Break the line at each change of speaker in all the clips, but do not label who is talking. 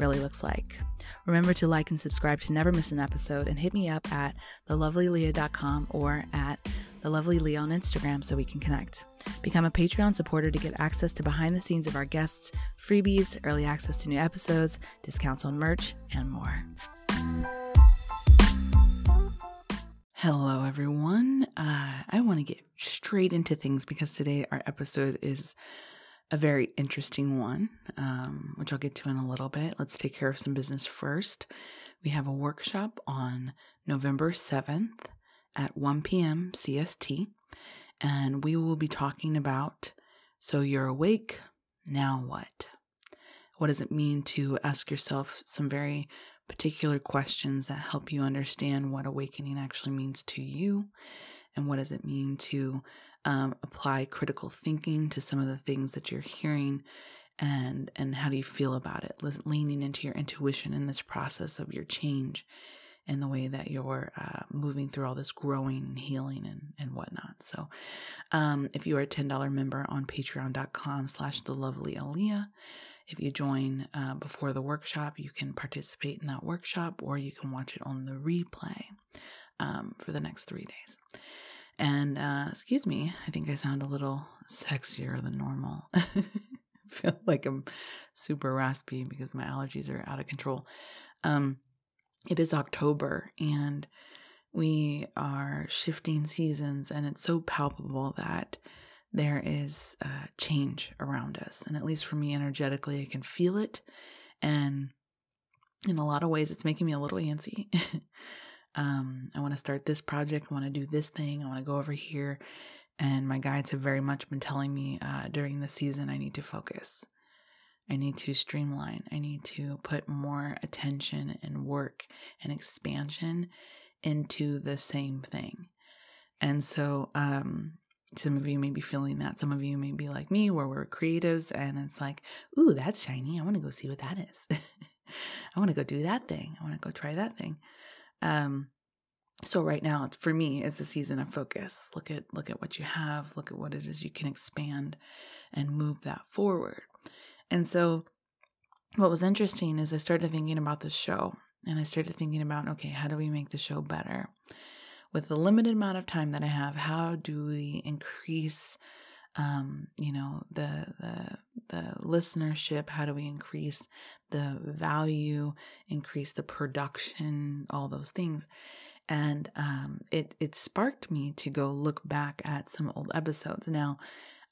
really looks like. Remember to like and subscribe to never miss an episode and hit me up at thelovelyleah.com or at thelovelyleah on Instagram so we can connect. Become a Patreon supporter to get access to behind the scenes of our guests, freebies, early access to new episodes, discounts on merch, and more. Hello, everyone. Uh, I want to get straight into things because today our episode is a very interesting one, um, which I'll get to in a little bit. Let's take care of some business first. We have a workshop on November 7th at 1 p.m. CST, and we will be talking about so you're awake, now what? What does it mean to ask yourself some very particular questions that help you understand what awakening actually means to you? And what does it mean to um, apply critical thinking to some of the things that you're hearing and and how do you feel about it? Leaning into your intuition in this process of your change and the way that you're uh, moving through all this growing and healing and, and whatnot. So um, if you are a $10 member on patreon.com slash the lovely Leah, if you join uh, before the workshop you can participate in that workshop or you can watch it on the replay um, for the next three days and uh, excuse me, I think I sound a little sexier than normal. I feel like I'm super raspy because my allergies are out of control. Um, it is October and we are shifting seasons, and it's so palpable that there is uh, change around us. And at least for me, energetically, I can feel it. And in a lot of ways, it's making me a little antsy. um, I want to start this project, I want to do this thing, I want to go over here. And my guides have very much been telling me uh, during the season I need to focus. I need to streamline. I need to put more attention and work and expansion into the same thing. And so, um, some of you may be feeling that. Some of you may be like me, where we're creatives and it's like, ooh, that's shiny. I want to go see what that is. I want to go do that thing. I want to go try that thing. Um, so right now, for me, it's a season of focus. Look at look at what you have. Look at what it is you can expand, and move that forward. And so, what was interesting is I started thinking about the show, and I started thinking about okay, how do we make the show better? With the limited amount of time that I have, how do we increase um, you know the the the listenership how do we increase the value increase the production all those things. And um, it it sparked me to go look back at some old episodes. Now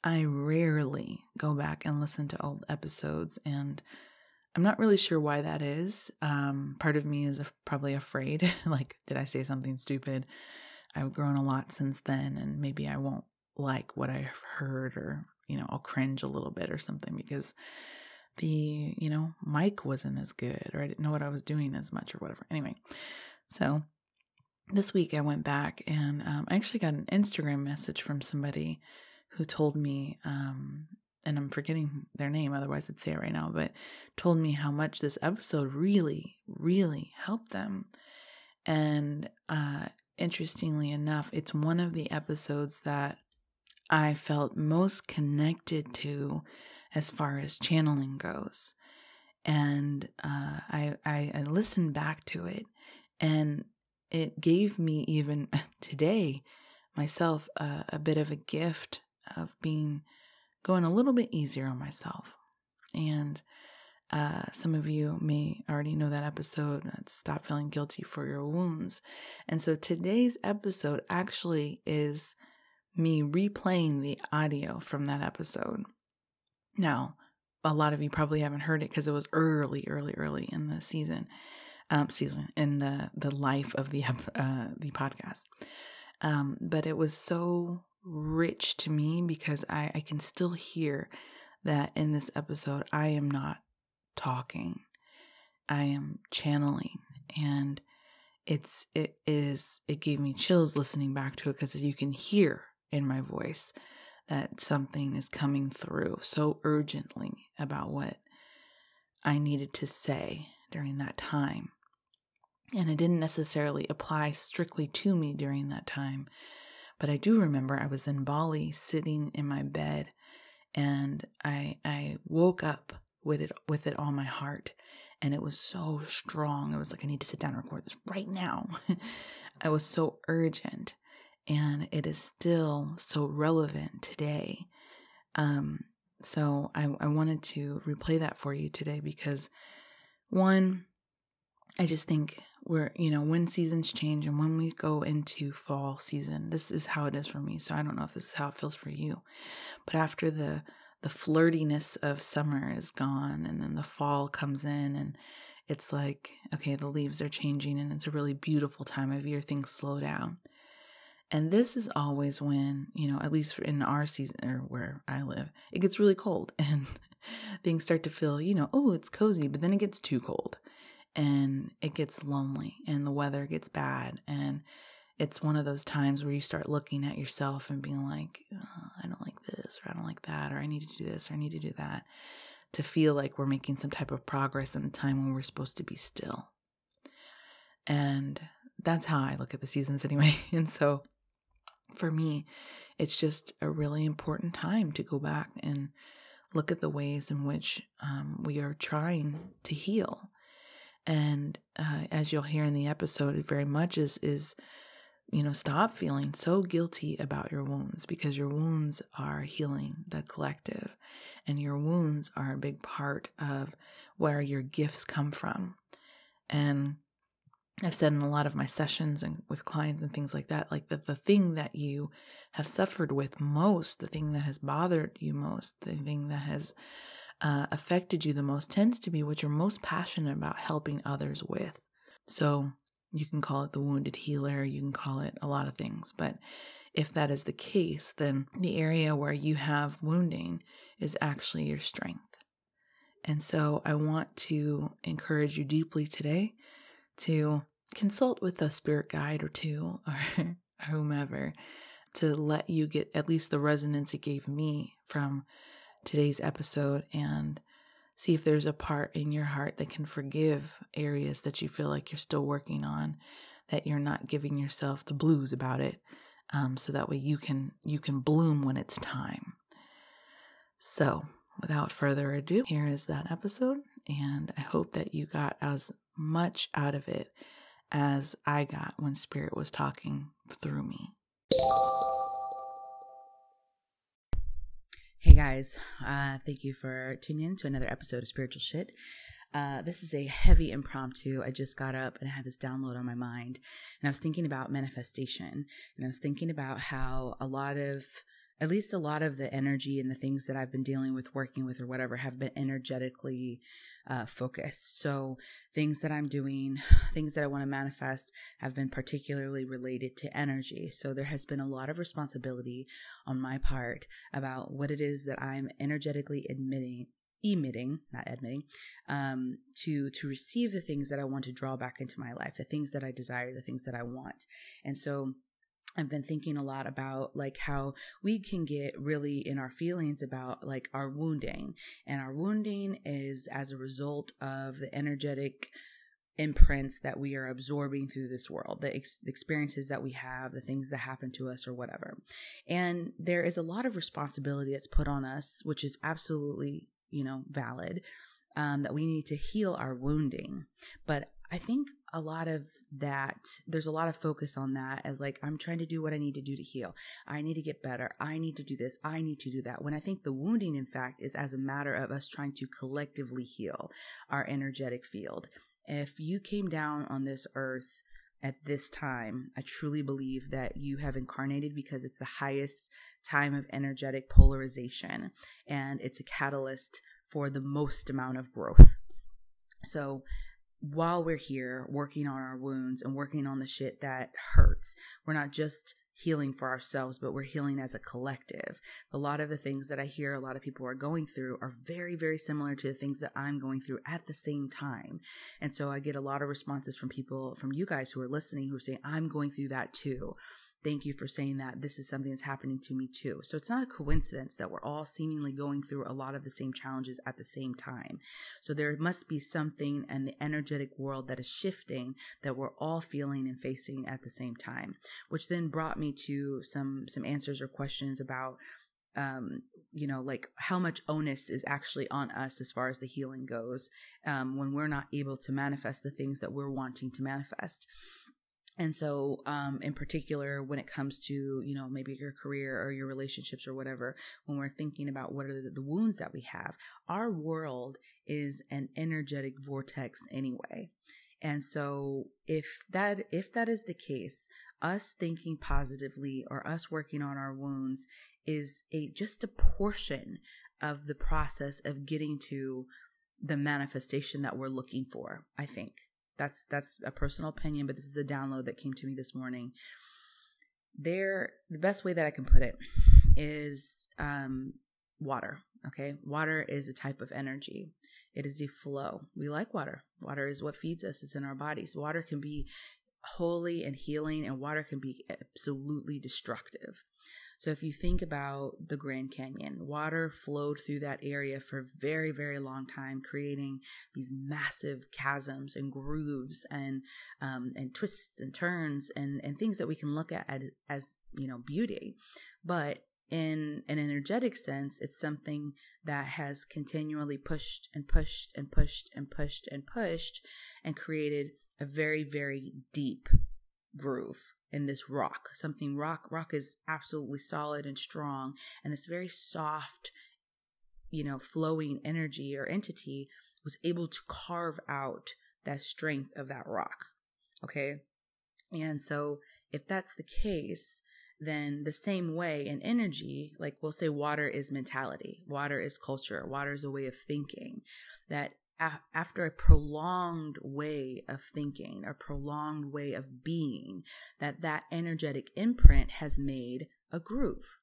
i rarely go back and listen to old episodes and i'm not really sure why that is. Um, part of me is probably afraid. Like did i say something stupid? I've grown a lot since then and maybe i won't like what I've heard or, you know, I'll cringe a little bit or something because the, you know, mic wasn't as good or I didn't know what I was doing as much or whatever. Anyway, so this week I went back and um, I actually got an Instagram message from somebody who told me, um, and I'm forgetting their name, otherwise I'd say it right now, but told me how much this episode really, really helped them. And uh, interestingly enough, it's one of the episodes that I felt most connected to as far as channeling goes. And uh, I, I, I listened back to it, and it gave me even today myself a, a bit of a gift of being going a little bit easier on myself. And uh, some of you may already know that episode, Stop Feeling Guilty for Your Wounds. And so today's episode actually is me replaying the audio from that episode. Now, a lot of you probably haven't heard it because it was early, early, early in the season, um, season in the the life of the uh, the podcast. Um, but it was so rich to me because I, I can still hear that in this episode, I am not talking, I am channeling. And it's, it is, it gave me chills listening back to it because you can hear in my voice that something is coming through so urgently about what I needed to say during that time. And it didn't necessarily apply strictly to me during that time. But I do remember I was in Bali sitting in my bed and I I woke up with it with it on my heart and it was so strong. It was like I need to sit down and record this right now. I was so urgent and it is still so relevant today. Um so I, I wanted to replay that for you today because one, I just think we're, you know, when seasons change and when we go into fall season, this is how it is for me. So I don't know if this is how it feels for you. But after the the flirtiness of summer is gone and then the fall comes in and it's like, okay, the leaves are changing and it's a really beautiful time of year. Things slow down. And this is always when, you know, at least in our season or where I live, it gets really cold and things start to feel, you know, oh, it's cozy, but then it gets too cold and it gets lonely and the weather gets bad. And it's one of those times where you start looking at yourself and being like, oh, I don't like this, or I don't like that, or I need to do this, or I need to do that, to feel like we're making some type of progress in a time when we're supposed to be still. And that's how I look at the seasons anyway. And so for me, it's just a really important time to go back and look at the ways in which um, we are trying to heal. And uh, as you'll hear in the episode, it very much is is you know stop feeling so guilty about your wounds because your wounds are healing the collective, and your wounds are a big part of where your gifts come from. And I've said in a lot of my sessions and with clients and things like that, like that the thing that you have suffered with most, the thing that has bothered you most, the thing that has uh, affected you the most tends to be what you're most passionate about helping others with. So you can call it the wounded healer, you can call it a lot of things. But if that is the case, then the area where you have wounding is actually your strength. And so I want to encourage you deeply today to consult with a spirit guide or two or whomever to let you get at least the resonance it gave me from today's episode and see if there's a part in your heart that can forgive areas that you feel like you're still working on that you're not giving yourself the blues about it um, so that way you can you can bloom when it's time. So without further ado here is that episode and i hope that you got as much out of it as I got when Spirit was talking through me.
Hey guys, uh, thank you for tuning in to another episode of Spiritual Shit. Uh, this is a heavy impromptu. I just got up and I had this download on my mind, and I was thinking about manifestation, and I was thinking about how a lot of at least a lot of the energy and the things that I've been dealing with, working with, or whatever have been energetically uh, focused. So, things that I'm doing, things that I want to manifest have been particularly related to energy. So, there has been a lot of responsibility on my part about what it is that I'm energetically admitting emitting not admitting um to to receive the things that i want to draw back into my life the things that i desire the things that i want and so I've been thinking a lot about like how we can get really in our feelings about like our wounding. And our wounding is as a result of the energetic imprints that we are absorbing through this world, the, ex- experiences that we have, the things that happen to us, or whatever. And there is a lot of responsibility that's put on us, which is absolutely, you know, valid. Um, that we need to heal our wounding. But I think a lot of that, there's a lot of focus on that as like, I'm trying to do what I need to do to heal. I need to get better. I need to do this. I need to do that. When I think the wounding, in fact, is as a matter of us trying to collectively heal our energetic field. If you came down on this earth at this time, I truly believe that you have incarnated because it's the highest time of energetic polarization and it's a catalyst for the most amount of growth. So, while we're here working on our wounds and working on the shit that hurts. We're not just
healing for ourselves, but we're healing as a collective. A lot of the things that I hear a lot of people are going through are very, very similar to the things that I'm going through at the same time. And so I get a lot of responses from people, from you guys who are listening, who are saying, I'm going through that too. Thank you for saying that. This is something that's happening to me too. So it's not a coincidence that we're all seemingly going through a lot of the same challenges at the same time. So there must be something in the energetic world that is shifting that we're all feeling and facing at the same time, which then brought me to some some answers or questions about um, you know, like how much onus is actually on us as far as the healing goes um, when we're not able to manifest the things that we're wanting to manifest. And so, um, in particular, when it comes to, you know, maybe your career or your relationships or whatever, when we're thinking about what are the, the wounds that we have, our world is an energetic vortex anyway. And so if that if that is the case, us thinking positively or us working on our wounds is a just a portion of the process of getting to the manifestation that we're looking for, I think. That's that's a personal opinion, but this is a download that came to me this morning. There, the best way that I can put it is um, water. Okay, water is a type of energy. It is a flow. We like water. Water is what feeds us. It's in our bodies. Water can be holy and healing, and water can be absolutely destructive. So if you think about the Grand Canyon, water flowed through that area for a very, very long time, creating these massive chasms and grooves and um, and twists and turns and and things that we can look at as you know beauty, but in an energetic sense, it's something that has continually pushed and pushed and pushed and pushed and pushed and created a very, very deep groove in this rock. Something rock rock is absolutely solid and strong and this very soft you know flowing energy or entity was able to carve out that strength of that rock. Okay? And so if that's the case, then the same way in energy, like we'll say water is mentality, water is culture, water is a way of thinking, that after a prolonged way of thinking a prolonged way of being that that energetic imprint has made a groove.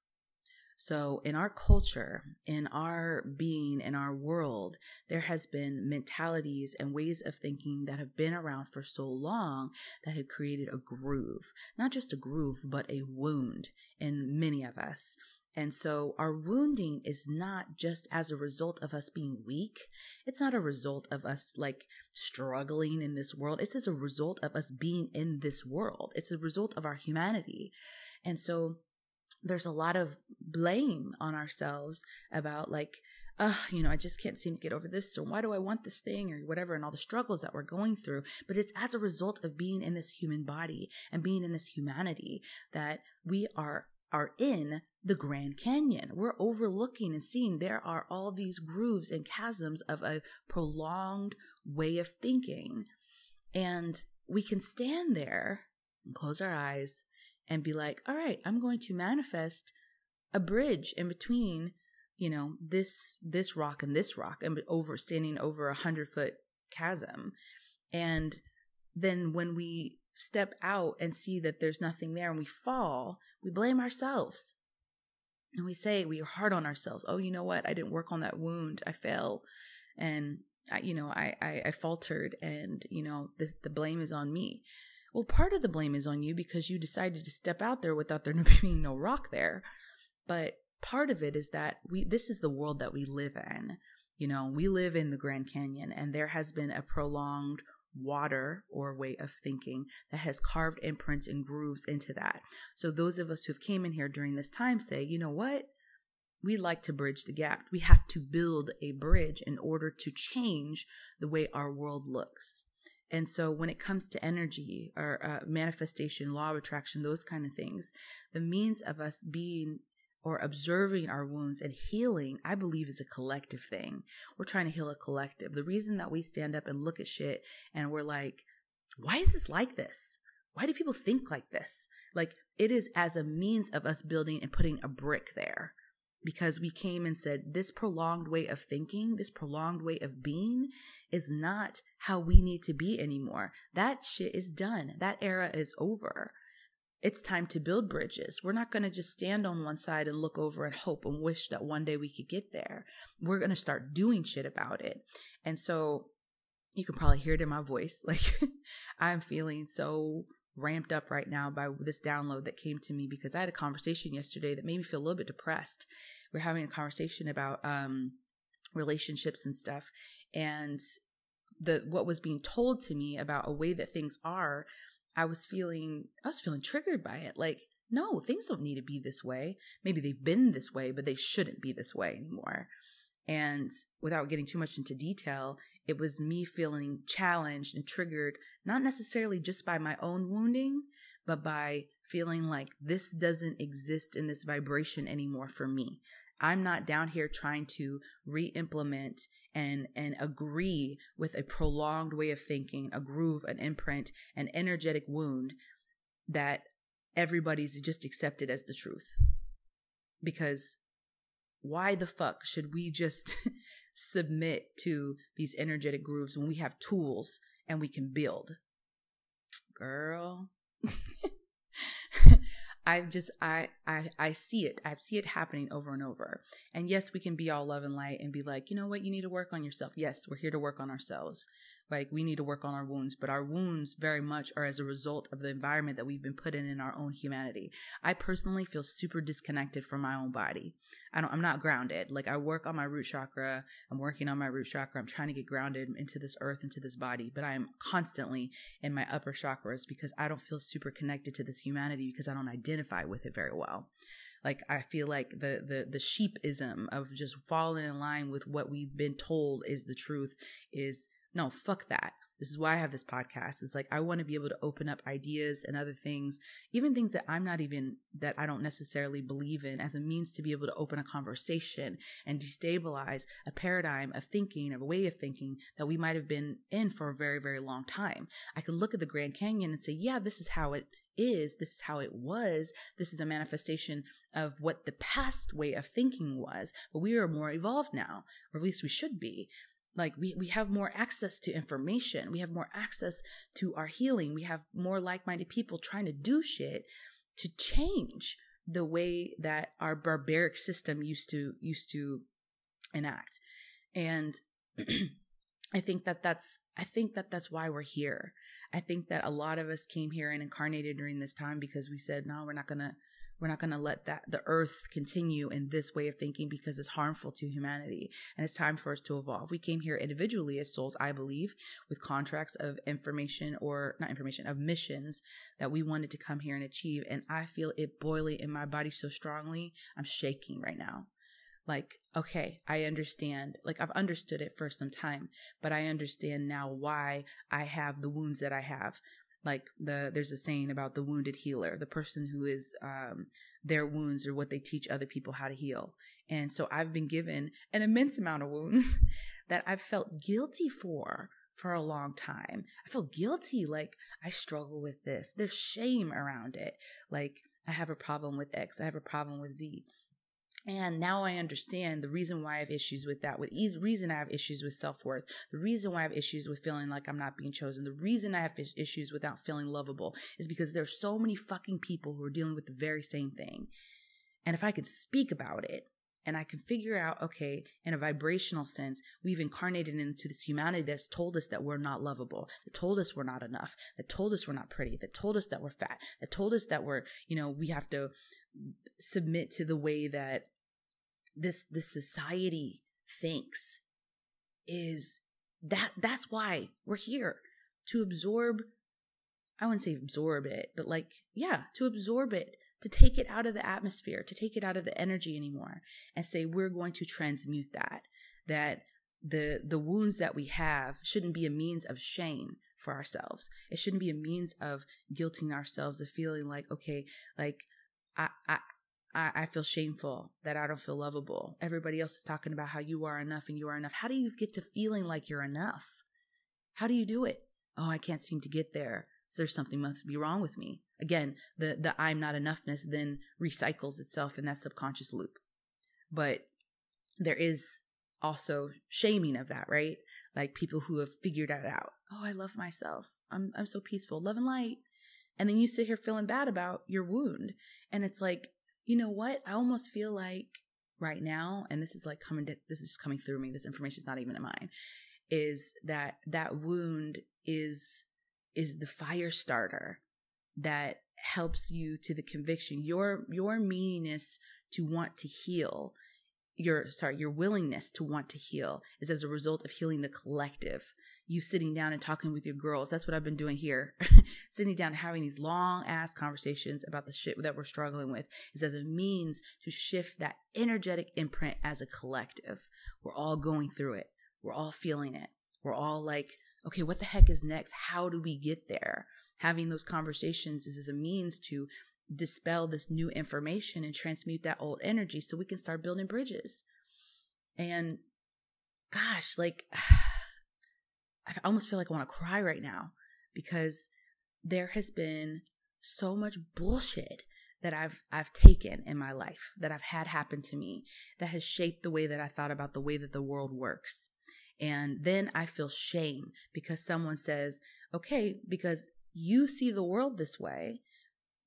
So in our culture in our being in our world there has been mentalities and ways of thinking that have been around for so long that have created a groove. Not just a groove but a wound in many of us and so our wounding is not just as a result of us being weak. It's not a result of us like struggling in this world. It's as a result of us being in this world. It's a result of our humanity. And so there's a lot of blame on ourselves about like, uh, you know, I just can't seem to get over this, or why do I want this thing, or whatever, and all the struggles that we're going through. But it's as a result of being in this human body and being in this humanity that we are are in the Grand Canyon. We're overlooking and seeing there are all these grooves and chasms of a prolonged way of thinking. And we can stand there and close our eyes and be like, all right, I'm going to manifest a bridge in between, you know, this this rock and this rock and over standing over a hundred foot chasm. And then when we step out and see that there's nothing there and we fall, we blame ourselves. And we say we are hard on ourselves. Oh, you know what? I didn't work on that wound. I fell and I, you know, I, I, I faltered and, you know, the, the blame is on me. Well, part of the blame is on you because you decided to step out there without there being no rock there. But part of it is that we, this is the world that we live in. You know, we live in the Grand Canyon and there has been a prolonged water or way of thinking that has carved imprints and grooves into that. So those of us who've came in here during this time say, you know what? We like to bridge the gap. We have to build a bridge in order to change the way our world looks. And so when it comes to energy or uh, manifestation, law of attraction, those kind of things, the means of us being or observing our wounds and healing, I believe is a collective thing. We're trying to heal a collective. The reason that we stand up and look at shit and we're like, why is this like this? Why do people think like this? Like it is as a means of us building and putting a brick there because we came and said this prolonged way of thinking, this prolonged way of being is not how we need to be anymore. That shit is done. That era is over it's time to build bridges. We're not going to just stand on one side and look over and hope and wish that one day we could get there. We're going to start doing shit about it. And so you can probably hear it in my voice. Like I'm feeling so ramped up right now by this download that came to me because I had a conversation yesterday that made me feel a little bit depressed. We're having a conversation about um, relationships and stuff, and the what was being told to me about a way that things are. I was feeling I was feeling triggered by it. Like, no, things don't need to be this way. Maybe they've been this way, but they shouldn't be this way anymore. And without getting too much into detail, it was me feeling challenged and triggered, not necessarily just by my own wounding, but by feeling like this doesn't exist in this vibration anymore for me. I'm not down here trying to re-implement and and agree with a prolonged way of thinking, a groove, an imprint, an energetic wound that everybody's just accepted as the truth. Because why the fuck should we just submit to these energetic grooves when we have tools and we can build? Girl. I just I I I see it. I see it happening over and over. And yes, we can be all love and light and be like, you know what, you need to work on yourself. Yes, we're here to work on ourselves. Like we need to work on our wounds, but our wounds very much are as a result of the environment that we've been put in in our own humanity. I personally feel super disconnected from my own body. I don't, I'm not grounded. Like I work on my root chakra. I'm working on my root chakra. I'm trying to get grounded into this earth, into this body, but I am constantly in my upper chakras because I don't feel super connected to this humanity because I don't identify with it very well like i feel like the the the sheepism of just falling in line with what we've been told is the truth is no, fuck that. This is why I have this podcast. It's like I want to be able to open up ideas and other things, even things that I'm not even that I don't necessarily believe in as a means to be able to open a conversation and destabilize a paradigm of thinking, of a way of thinking that we might have been in for a very, very long time. I can look at the Grand Canyon and say, yeah, this is how it is. This is how it was. This is a manifestation of what the past way of thinking was, but we are more evolved now, or at least we should be like we, we have more access to information. We have more access to our healing. We have more like-minded people trying to do shit to change the way that our barbaric system used to used to enact. And i think that that's i think that that's why we're here. I think that a lot of us came here and incarnated during this time because we said no we're not gonna we're not going to let that the earth continue in this way of thinking because it's harmful to humanity. And it's time for us to evolve. We came here individually as souls i believe with contracts of information or not information of missions that we wanted to come here and achieve. And i feel it boiling in my body so strongly i'm shaking right now. Like okay i understand. Like i've understood it for some time but i understand now why i have the wounds that i have like the there's a saying about the wounded healer the person who is um, their wounds or what they teach other people how to heal. And so i've been given an immense amount of wounds that i've felt guilty for for a long time. I feel guilty like i struggle with this. There's shame around it. Like i have a problem with x i have a problem with z and now I understand the reason why I have issues with that, with ease, reason I have issues with self worth, the reason why I have issues with feeling like I'm not being chosen, the reason I have issues without feeling lovable is because there's so many fucking people who are dealing with the very same thing. And if I could speak about it and I can figure out, okay, in a vibrational sense, we've incarnated into this humanity that's told us that we're not lovable, that told us we're not enough, that told us we're not pretty, that told us that we're fat, that told us that we're, you know, we have to submit to the way that this this society thinks is that that's why we're here to absorb I wouldn't say absorb it, but like, yeah, to absorb it, to take it out of the atmosphere, to take it out of the energy anymore and say we're going to transmute that. That the the wounds that we have shouldn't be a means of shame for ourselves. It shouldn't be a means of guilting ourselves, of feeling like, okay, like I, I I, I feel shameful that I don't feel lovable. Everybody else is talking about how you are enough and you are enough. How do you get to feeling like you're enough? How do you do it? Oh, I can't seem to get there. So there's something must be wrong with me. Again, the the I'm not enoughness then recycles itself in that subconscious loop. But there is also shaming of that, right? Like people who have figured that out. Oh, I love myself. I'm I'm so peaceful, love and light. And then you sit here feeling bad about your wound. And it's like, you know what? I almost feel like right now, and this is like coming to, this is just coming through me. This information is not even in mine, is that that wound is, is the fire starter that helps you to the conviction. Your, your meanness to want to heal your sorry your willingness to want to heal is as a result of healing the collective you sitting down and talking with your girls. That's what i've been doing here. Sitting down having these long ass conversations about the shit that we're struggling with is as a means to shift that energetic imprint as a collective. We're all going through it. We're all feeling it. We're all like okay what the heck is next? How do we get there? Having those conversations is as a means to dispel this new information and transmute that old energy so we can start building bridges. And gosh, like I almost feel like I want to cry right now because there has been so much bullshit that I've I've taken in my life that I've had happen to me that has shaped the way that I thought about the way that the world works. And then I feel shame because someone says, "Okay, because you see the world this way,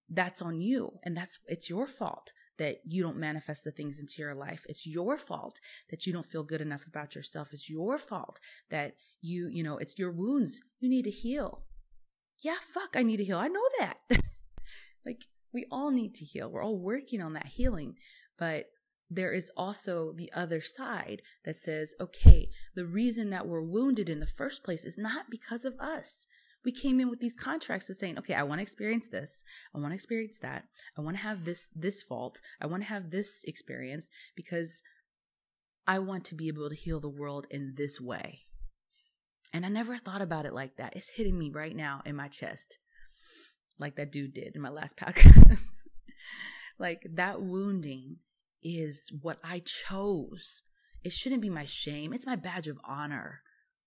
that's on you and that's it's your fault that you don't manifest the things into your life. It's your fault that you don't feel good enough about yourself. It's your fault that you you know it's your wounds. You need to heal. Yeah fuck i need to heal. I know that. Like we all need to heal. We're all working on that healing. But there is also the other side that says okay the reason that we're wounded in the first place is not because of us we came in with these contracts of saying, okay, I want to experience this. I want to experience that. I want to have this, this fault. I want to have this experience because I want to be able to heal the world in this way. And I never thought about it like that. It's hitting me right now in my chest, like that dude did in my last podcast. like that wounding is what I chose. It shouldn't be my shame. It's my badge of honor.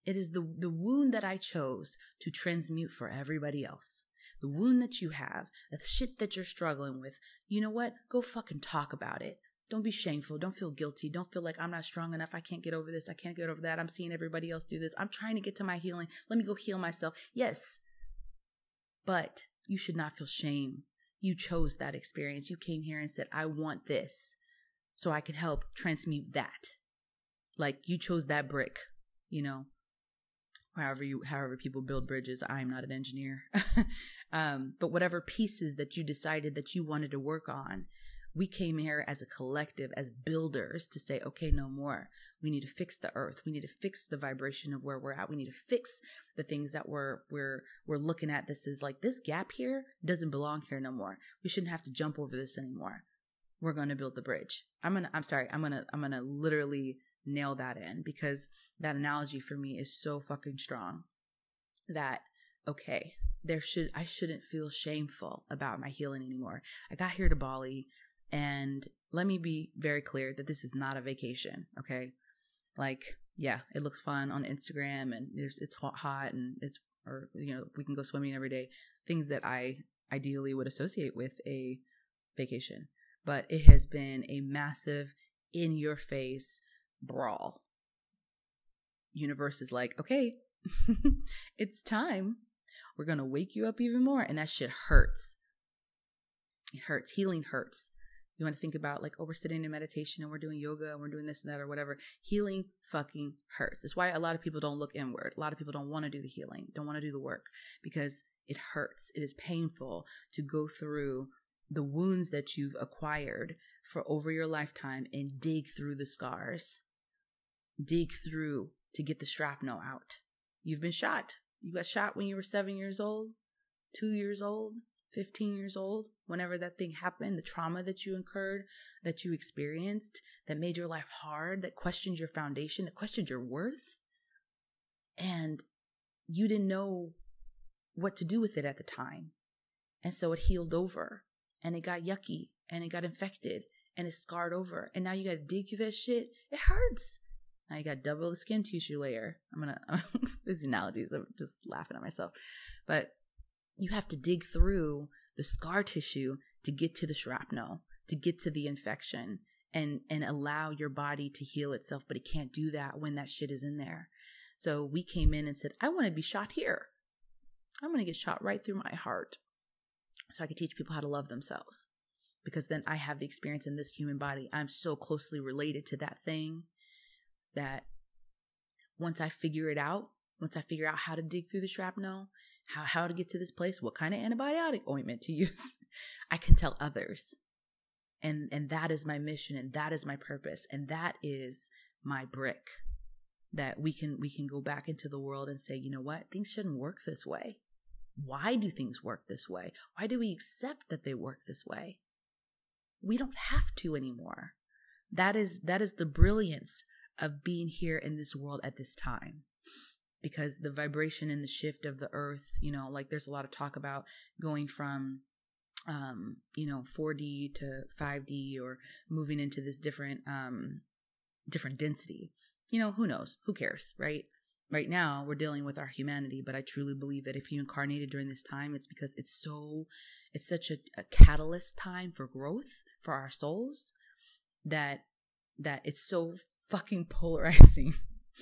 It is the, the wound that I chose to transmute for everybody else. The wound that you have, the shit that you're struggling with. You know what? Go fucking talk about it. Don't be shameful. Don't feel guilty. Don't feel like I'm not strong enough. I can't get over this. I can't get over that. I'm seeing everybody else do this. I'm trying to get to my healing. Let me go heal myself. Yes. But you should not feel shame. You chose that experience. You came here and said, I want this so I can help transmute that. Like you chose that brick, you know, however you however people build bridges i'm not an engineer. Um, but whatever pieces that you decided that you wanted to work on we came here as a collective as builders to say okay no more. We need to fix the earth. We need to fix the vibration of where we're at. We need to fix the things that we're we're we're looking at. This is like this gap here doesn't belong here no more. We shouldn't have to jump over this anymore. We're going to build the bridge. I'm gonna i'm sorry i'm gonna i'm gonna literally nail that in because that analogy for me is so fucking strong that okay there should i shouldn't feel shameful about my healing anymore. I got here to bali and let me be very clear that this is not a vacation okay? Like yeah it looks fun on instagram and there's it's hot and it's or you know we can go swimming every day things that i ideally would associate with a vacation. But it has been a massive in your face brawl. Universe is like, okay, it's time. We're going to wake you up even more. And that shit hurts. It hurts. Healing hurts. You want to think about like, oh, we're sitting in meditation and we're doing yoga and we're doing this and that or whatever. Healing fucking hurts. It's why a lot of people don't look inward. A lot of people don't want to do the healing, don't want to do the work because it hurts. It is painful to go through the wounds that you've acquired for over your lifetime and dig through the scars dig through to get the shrapnel out. You've been shot. You got shot when you were seven years old, two years old, 15 years old, whenever that thing happened, the trauma that you incurred, that you experienced, that made your life hard, that questioned your foundation, that questioned your worth. And you didn't know what to do with it at the time. And so it healed over and it got yucky and it got infected and it scarred over. And now you got to dig through that shit. It hurts. You got double the skin tissue layer. I'm gonna these analogies. I'm just laughing at myself, but you have to dig through the scar tissue to get to the shrapnel, to get to the infection, and and allow your body to heal itself. But it can't do that when that shit is in there. So we came in and said, I want to be shot here. I'm gonna get shot right through my heart. so I could teach people how to love themselves. Because then I have the experience in this human body. I'm so closely related to that thing that once I figure it out, once I figure out how to dig through the shrapnel, how, how to get to this place, what kind of antibiotic ointment to use, I can tell others. And, and that is my mission and that is my purpose. And that is my brick that we can, we can go back into the world and say, you know what? Things shouldn't work this way. Why do things work this way? Why do we accept that they work this way? We don't have to anymore. That is, that is the brilliance of being here in this world at this time because the vibration and the shift of the earth, you know, like there's a lot of talk about going from um, you know, 4D to 5D or moving into this different um different density. You know, who knows? Who cares, right? Right now, we're dealing with our humanity, but I truly believe that if you incarnated during this time, it's because it's so, it's such a, a catalyst time for growth for our souls that that it's so fucking polarizing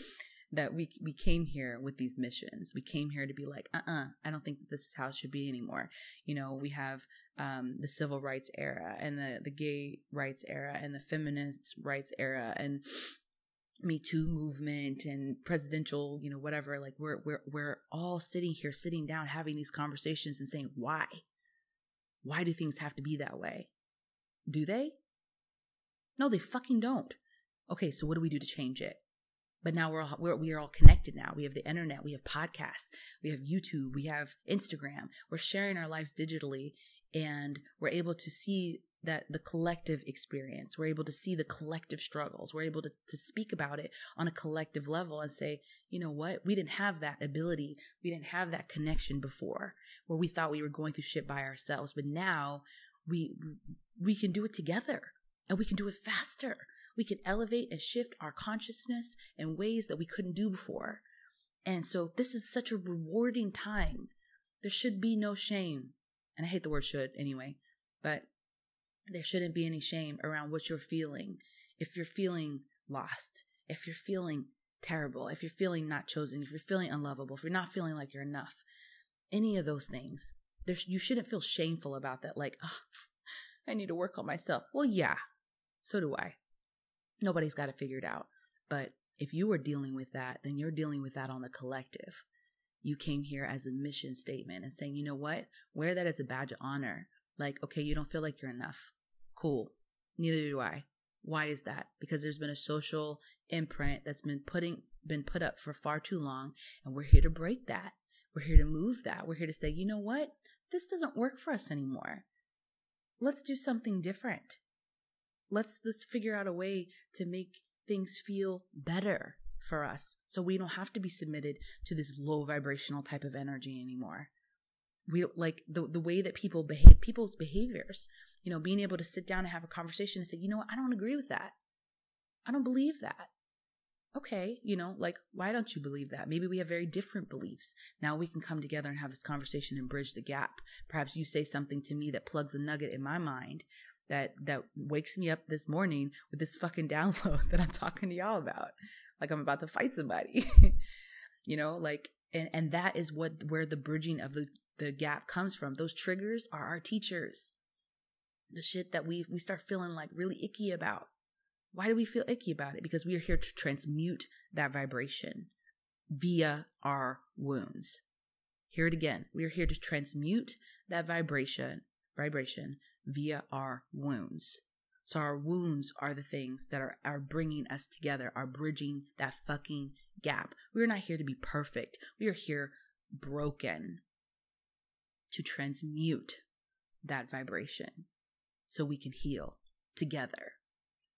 that we we came here with these missions. We came here to be like, uh, uh-uh, uh I don't think this is how it should be anymore. You know, we have um, the civil rights era and the the gay rights era and the feminist rights era and Me Too movement and presidential, you know, whatever. Like we're we're we're all sitting here, sitting down, having these conversations and saying, why? Why do things have to be that way? Do they? No, they fucking don't. Okay, so what do we do to change it? But now we're all, we're we are all connected now. We have the internet, we have podcasts, we have YouTube, we have Instagram. We're sharing our lives digitally, and we're able to see that the collective experience. We're able to see the collective struggles. We're able to, to speak about it on a collective level and say, you know what? We didn't have that ability. We didn't have that connection before where we thought we were going through shit by ourselves. But now we, we can do it together and we can do it faster we can elevate and shift our consciousness in ways that we couldn't do before. And so this is such a rewarding time. There should be no shame. And I hate the word should anyway, but there shouldn't be any shame around what you're feeling. If you're feeling lost, if you're feeling terrible, if you're feeling not chosen, if you're feeling unlovable, if you're not feeling like you're enough, any of those things, there's, you shouldn't feel shameful about that. Like, oh, I need to work on myself. Well, yeah, so do I nobody's got it figured out. But if you are dealing with that, then you're dealing with that on the collective. You came here as a mission statement and saying, you know what? Wear that as a badge of honor. Like, okay, you don't feel like you're enough. Cool. Neither do I. Why is that? Because there's been a social imprint that's been putting been put up for far too long, and we're here to break that. We're here to move that. We're here to say, you know what? This doesn't work for us anymore. Let's do something different let's let's figure out a way to make things feel better for us. So we don't have to be submitted to this low vibrational type of energy anymore. We don't like the the way that people behave people's behaviors you know being able to sit down and have a conversation and say you know what i don't agree with that. I don't believe that. Okay you know like why don't you believe that? Maybe we have very different beliefs. Now we can come together and have this conversation and bridge the gap. Perhaps you say something to me that plugs a nugget in my mind that that wakes me up this morning with this fucking download that I'm talking to y'all about. Like I'm about to fight somebody. you know, like and and that is what where the bridging of the the gap comes from. Those triggers are our teachers. The shit that we we start feeling like really icky about. Why do we feel icky about it? Because we are here to transmute that vibration via our wounds. Hear it again. We are here to transmute that vibration vibration via our wounds. So our wounds are the things that are, are bringing us together, are bridging that fucking gap. We're not here to be perfect. We are here broken to transmute that vibration so we can heal together.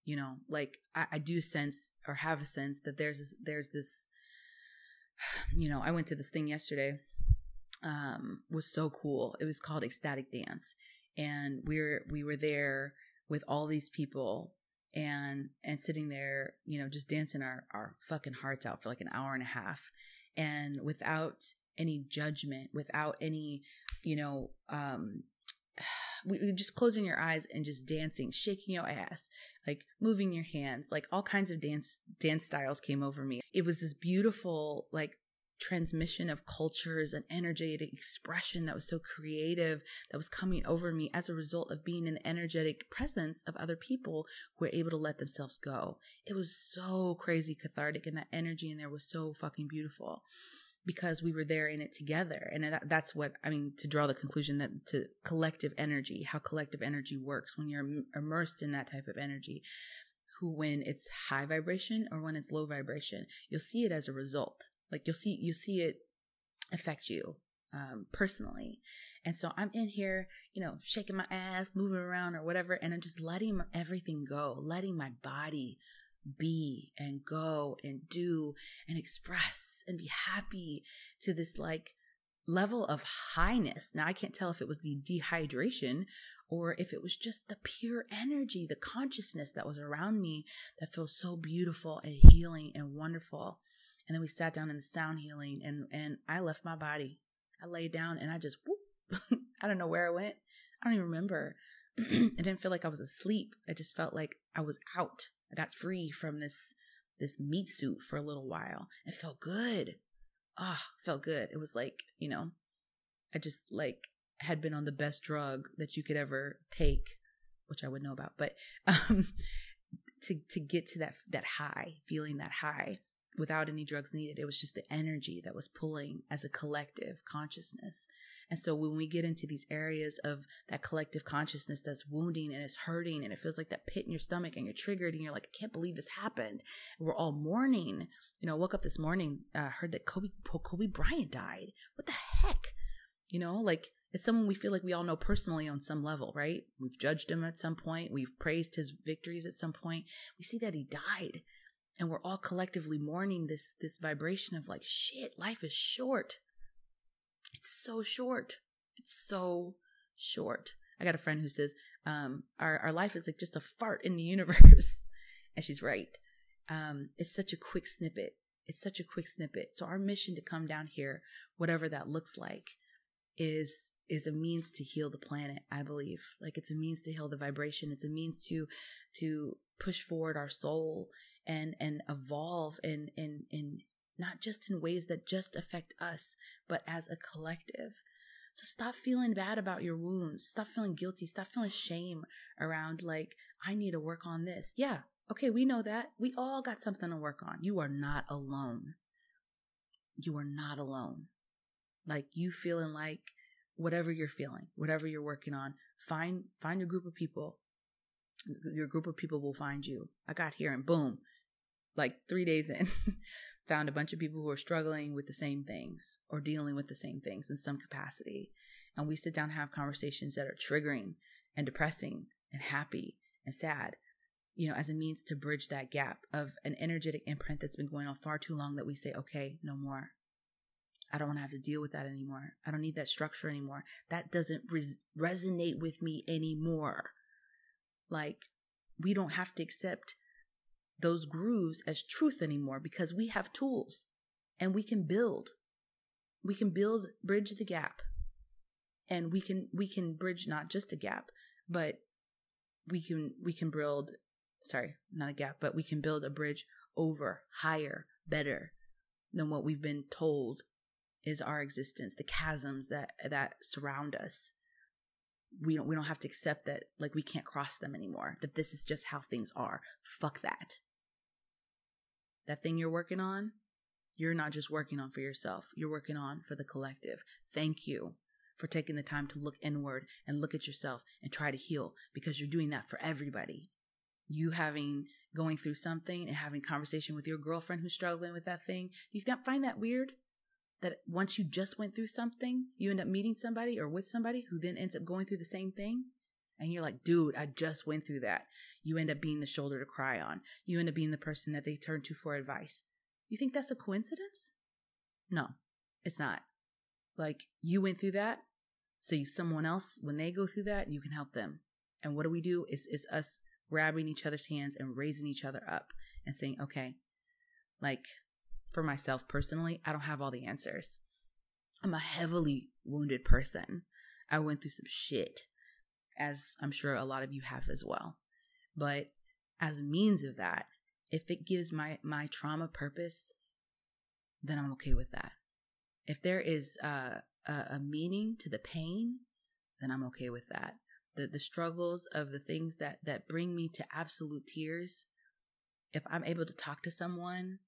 You know, like I, I do sense or have a sense that there's this, there's this, you know, I went to this thing yesterday um was so cool. It was called Ecstatic Dance and we were we were there with all these people and and sitting there you know just dancing our our fucking hearts out for like an hour and a half. And without any judgment without any you know um we, just closing your eyes and just dancing shaking your ass like moving your hands like all kinds of dance dance styles came over me. It was this beautiful like transmission of cultures and energetic expression that was so creative that was coming over me as a result of being in the energetic presence of other people who were able to let themselves go. It was so crazy cathartic, and that energy in there was so fucking beautiful because we were there in it together. And that, that's what I mean to draw the conclusion that to collective energy, how collective energy works when you're immersed in that type of energy. Who, when it's high vibration or when it's low vibration, you'll see it as a result like you'll see you see it affect you um, personally. And so I'm in here, you know, shaking my ass, moving around or whatever, and I'm just letting everything go, letting my body be and go and do and express and be happy to this like level of highness. Now I can't tell if it was the dehydration or if it was just the pure energy, the consciousness that was around me that feels so beautiful and healing and wonderful. And then we sat down in the sound healing and, and I left my body. I laid down and I just, whoop, I don't know where I went. I don't even remember. it didn't feel like I was asleep. I just felt like I was out. I got free from this, this meat suit for a little while. It felt good. Ah, oh, felt good. It was like, you know, I just like had been on the best drug that you could ever take, which I would know about, but um to to get to that that high, feeling that high without any drugs needed. It was just the energy that was pulling as a collective consciousness. And so when we get into these areas of that collective consciousness that's wounding and it's hurting and it feels like that pit in your stomach and you're triggered and you're like, I can't believe this happened. We're all mourning. You know, I woke up this morning, uh, heard that Kobe, Kobe Bryant died. What the heck? You know, like it's someone we feel like we all know personally on some level, right? We've judged him at some point. We've praised his victories at some point. We see that he died and we're all collectively mourning this this vibration of like shit life is short. It's so short. It's so short. I got a friend who says um our our life is like just a fart in the universe. And she's right. Um it's such a quick snippet. It's such a quick snippet. So our mission to come down here whatever that looks like is is a means to heal the planet i believe. Like it's a means to heal the vibration. It's a means to to push forward our soul and and evolve in in in not just in ways that just affect us but as a collective. So stop feeling bad about your wounds. Stop feeling guilty. Stop feeling shame around like i need to work on this. Yeah okay we know that. We all got something to work on. You are not alone. You are not alone. Like you feeling like whatever you're feeling whatever you're working on find find a group of people your group of people will find you. I got here and boom, like three days in, found a bunch of people who are struggling with the same things or dealing with the same things in some capacity. And we sit down and have conversations that are triggering and depressing and happy and sad, you know, as a means to bridge that gap of an energetic imprint that's been going on far too long that we say, okay, no more. I don't want to have to deal with that anymore. I don't need that structure anymore. That doesn't res- resonate with me anymore. Like, we don't have to accept those grooves as truth anymore because we have tools and we can build. We can build, bridge the gap. And we can, we can bridge not just a gap, but we can, we can build, sorry, not a gap, but we can build a bridge over higher, better than what we've been told is our existence, the chasms that, that surround us we don't we don't have to accept that like we can't cross them anymore that this is just how things are. Fuck that. That thing you're working on you're not just working on for yourself you're working on for the collective. Thank you for taking the time to look inward and look at yourself and try to heal because you're doing that for everybody. You having going through something and having conversation with your girlfriend who's struggling with that thing you find that weird that once you just went through something, you end up meeting somebody or with somebody who then ends up going through the same thing. And you're like, dude, I just went through that. You end up being the shoulder to cry on. You end up being the person that they turn to for advice. You think that's a coincidence? No, it's not. Like, you went through that. So you, someone else, when they go through that, you can help them. And what do we do? Is is us grabbing each other's hands and raising each other up and saying, okay, like for myself personally, I don't have all the answers. I'm a heavily wounded person. I went through some shit, as I'm sure a lot of you have as well. But as a means of that, if it gives my my trauma purpose, then I'm okay with that. If there is uh, a, a meaning to the pain, then I'm okay with that. The the struggles of the things that that bring me to absolute tears, if I'm able to talk to someone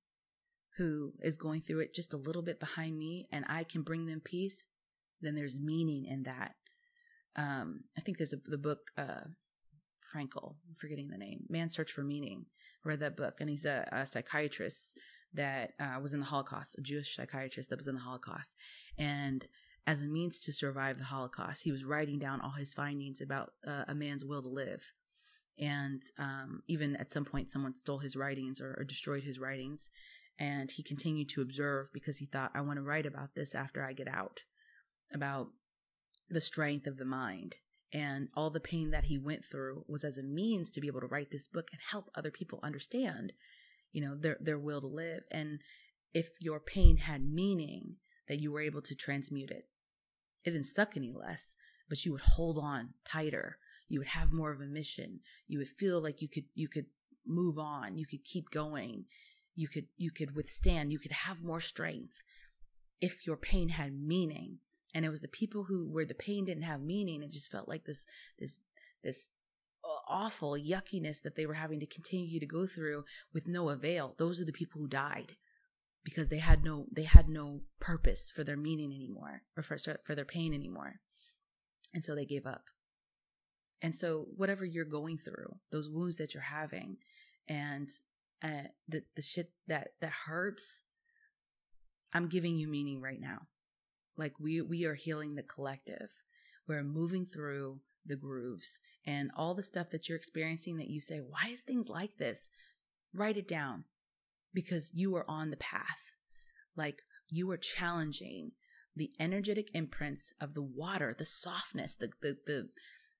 who is going through it just a little bit behind me and I can bring them peace, then there's meaning in that. Um, I think there's a, the book uh, Frankl, I'm forgetting the name, Man's Search for Meaning. I read that book, and he's a, a psychiatrist that uh, was in the Holocaust, a Jewish psychiatrist that was in the Holocaust, and as a means to survive the Holocaust, he was writing down all his findings about uh, a man's will to live. And um, even at some point, someone stole his writings or, or destroyed his writings. And he continued to observe because he thought, I want to write about this after I get out, about the strength of the mind. And all the pain that he went through was as a means to be able to write this book and help other people understand, you know, their, their will to live. And if your pain had meaning, that you were able to transmute it. It didn't suck any less, but you would hold on tighter. You would have more of a mission. You would feel like you could you could move on. You could keep going. You could you could withstand. You could have more strength if your pain had meaning. And it was the people who where the pain didn't have meaning. It just felt like this this this awful yuckiness that they were having to continue to go through with no avail. Those are the people who died because they had no they had no purpose for their meaning anymore or for for their pain anymore. And so they gave up. And so whatever you're going through, those wounds that you're having and uh, the the shit that that hurts, I'm giving you meaning right now. Like we we are healing the collective. We're moving through the grooves and all the stuff that you're experiencing that you say, why is things like this? Write it down because you are on the path. Like you are challenging the energetic imprints of the water, the softness, the, the, the,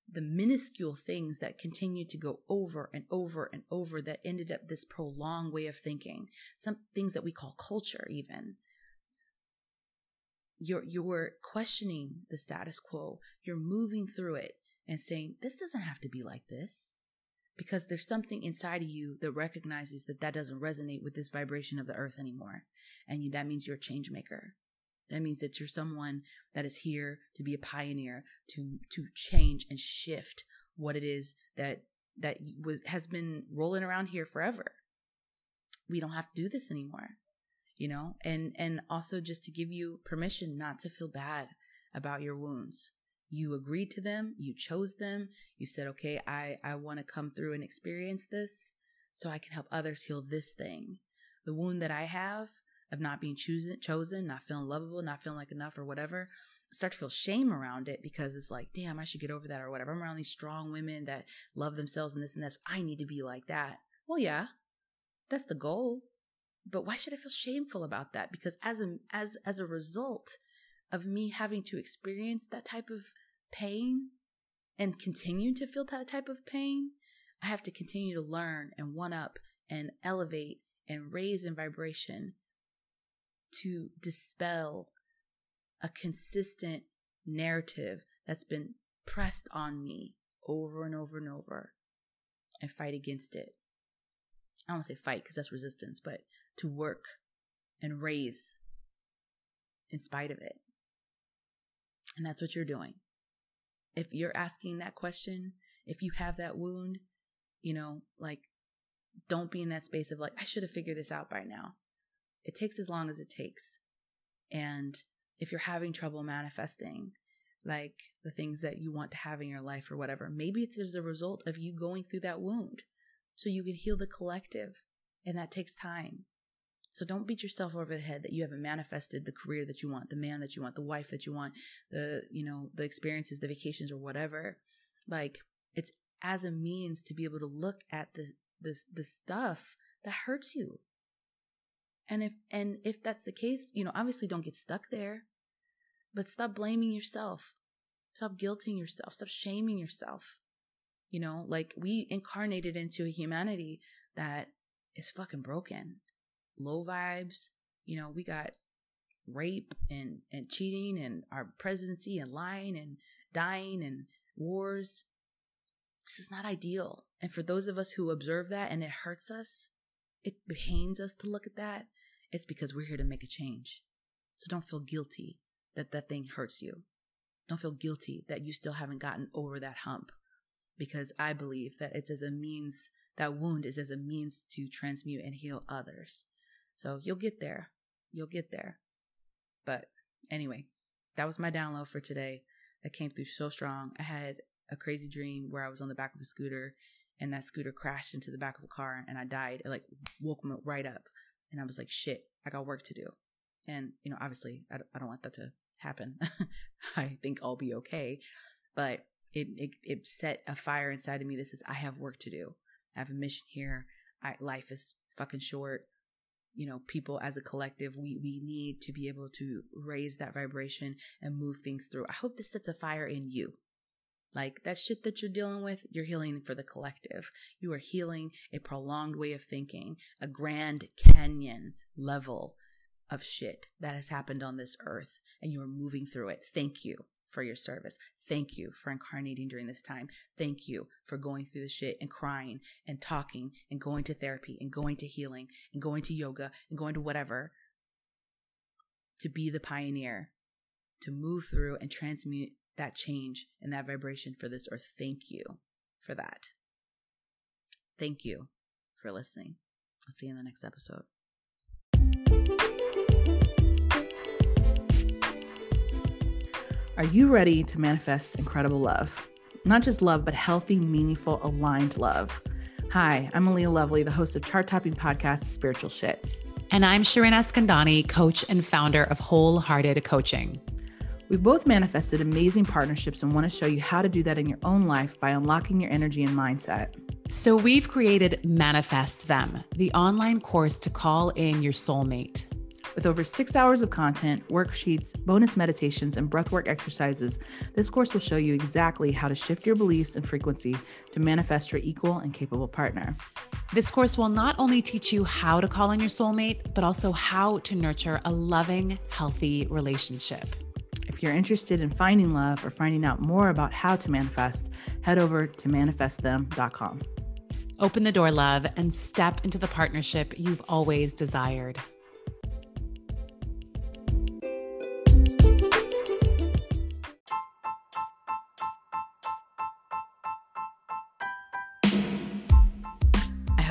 the minuscule things that continue to go over and over and over that ended up this prolonged way of thinking. Some things that we call culture, even. You're, you're questioning the status quo. You're moving through it and saying, this doesn't have to be like this because there's something inside of you that recognizes that that doesn't resonate with this vibration of the earth anymore. And that means you're a change maker. That means that you're someone that is here to be a pioneer, to to change and shift what it is that that was has been rolling around here forever. We don't have to do this anymore. You know, and and also just to give you permission not to feel bad about your wounds you agreed to them, you chose them, you said, okay, I, I want to come through and experience this so I can help others heal this thing. The wound that I have of not being chosen, chosen, not feeling lovable, not feeling like enough or whatever, start to feel shame around it because it's like, damn, I should get over that or whatever. I'm around these strong women that love themselves and this and this. I need to be like that. Well, yeah, that's the goal. But why should I feel shameful about that? Because as a as as a result of me having to experience that type of pain and continue to feel that type of pain, I have to continue to learn and one up and elevate and raise in vibration to dispel a consistent narrative that's been pressed on me over and over and over and fight against it. I don't want to say fight because that's resistance, but to work and raise in spite of it. And that's what you're doing if you're asking that question, if you have that wound, you know, like don't be in that space of like, I should have figured this out by now. It takes as long as it takes. And if you're having trouble manifesting, like the things that you want to have in your life or whatever, maybe it's as a result of you going through that wound. So you can heal the collective. And that takes time. So don't beat yourself over the head that you haven't manifested the career that you want, the man that you want, the wife that you want, the, you know, the experiences, the vacations or whatever. Like it's as a means to be able to look at the this the stuff that hurts you. And if and if that's the case, you know, obviously don't get stuck there. But stop blaming yourself. Stop guilting yourself. Stop shaming yourself. You know, like we incarnated into a humanity that is fucking broken low vibes. You know, we got rape and, and cheating and our presidency and lying and dying and wars. This is not ideal. And for those of us who observe that and it hurts us, it pains us to look at that, it's because we're here to make a change. So don't feel guilty that that thing hurts you. Don't feel guilty that you still haven't gotten over that hump because I believe that it's as a means, that wound is as a means to transmute and heal others. So you'll get there. You'll get there. But anyway, that was my download for today. That came through so strong. I had a crazy dream where I was on the back of a scooter and that scooter crashed into the back of a car and I died. It like woke me right up. And I was like, shit, I got work to do. And, you know, obviously, I, I don't want that to happen. I think I'll be okay. But it, it, it set a fire inside of me that says, I have work to do. I have a mission here. I, life is fucking short. You know, people as a collective, we, we need to be able to raise that vibration and move things through. I hope this sets a fire in you. Like that shit that you're dealing with, you're healing for the collective. You are healing a prolonged way of thinking, a grand canyon level of shit that has happened on this earth, and you are moving through it. Thank you for your service. Thank you for incarnating during this time. Thank you for going through the shit and crying and talking and going to therapy and going to healing and going to yoga and going to whatever to be the pioneer, to move through and transmute that change and that vibration for this earth. Thank you for that. Thank you for listening. I'll see you in the next episode.
Are you ready to manifest incredible love? Not just love, but healthy, meaningful, aligned love. Hi, I'm Aaliyah Lovely, the host of chart topping podcast Spiritual Shit.
And I'm Shirin Eskandani, coach and founder of Wholehearted Coaching.
We've both manifested amazing partnerships and want to show you how to do that in your own life by unlocking your energy and mindset.
So, we've created Manifest Them, the online course to call in your soulmate.
With over six hours of content, worksheets, bonus meditations, and breathwork exercises, this course will show you exactly how to shift your beliefs and frequency to manifest your equal and capable partner.
This course will not only teach you how to call in your soulmate, but also how to nurture a loving, healthy relationship.
If you're interested in finding love or finding out more about how to manifest, head over to manifestthem.com.
Open the door, love, and step into the partnership you've always desired.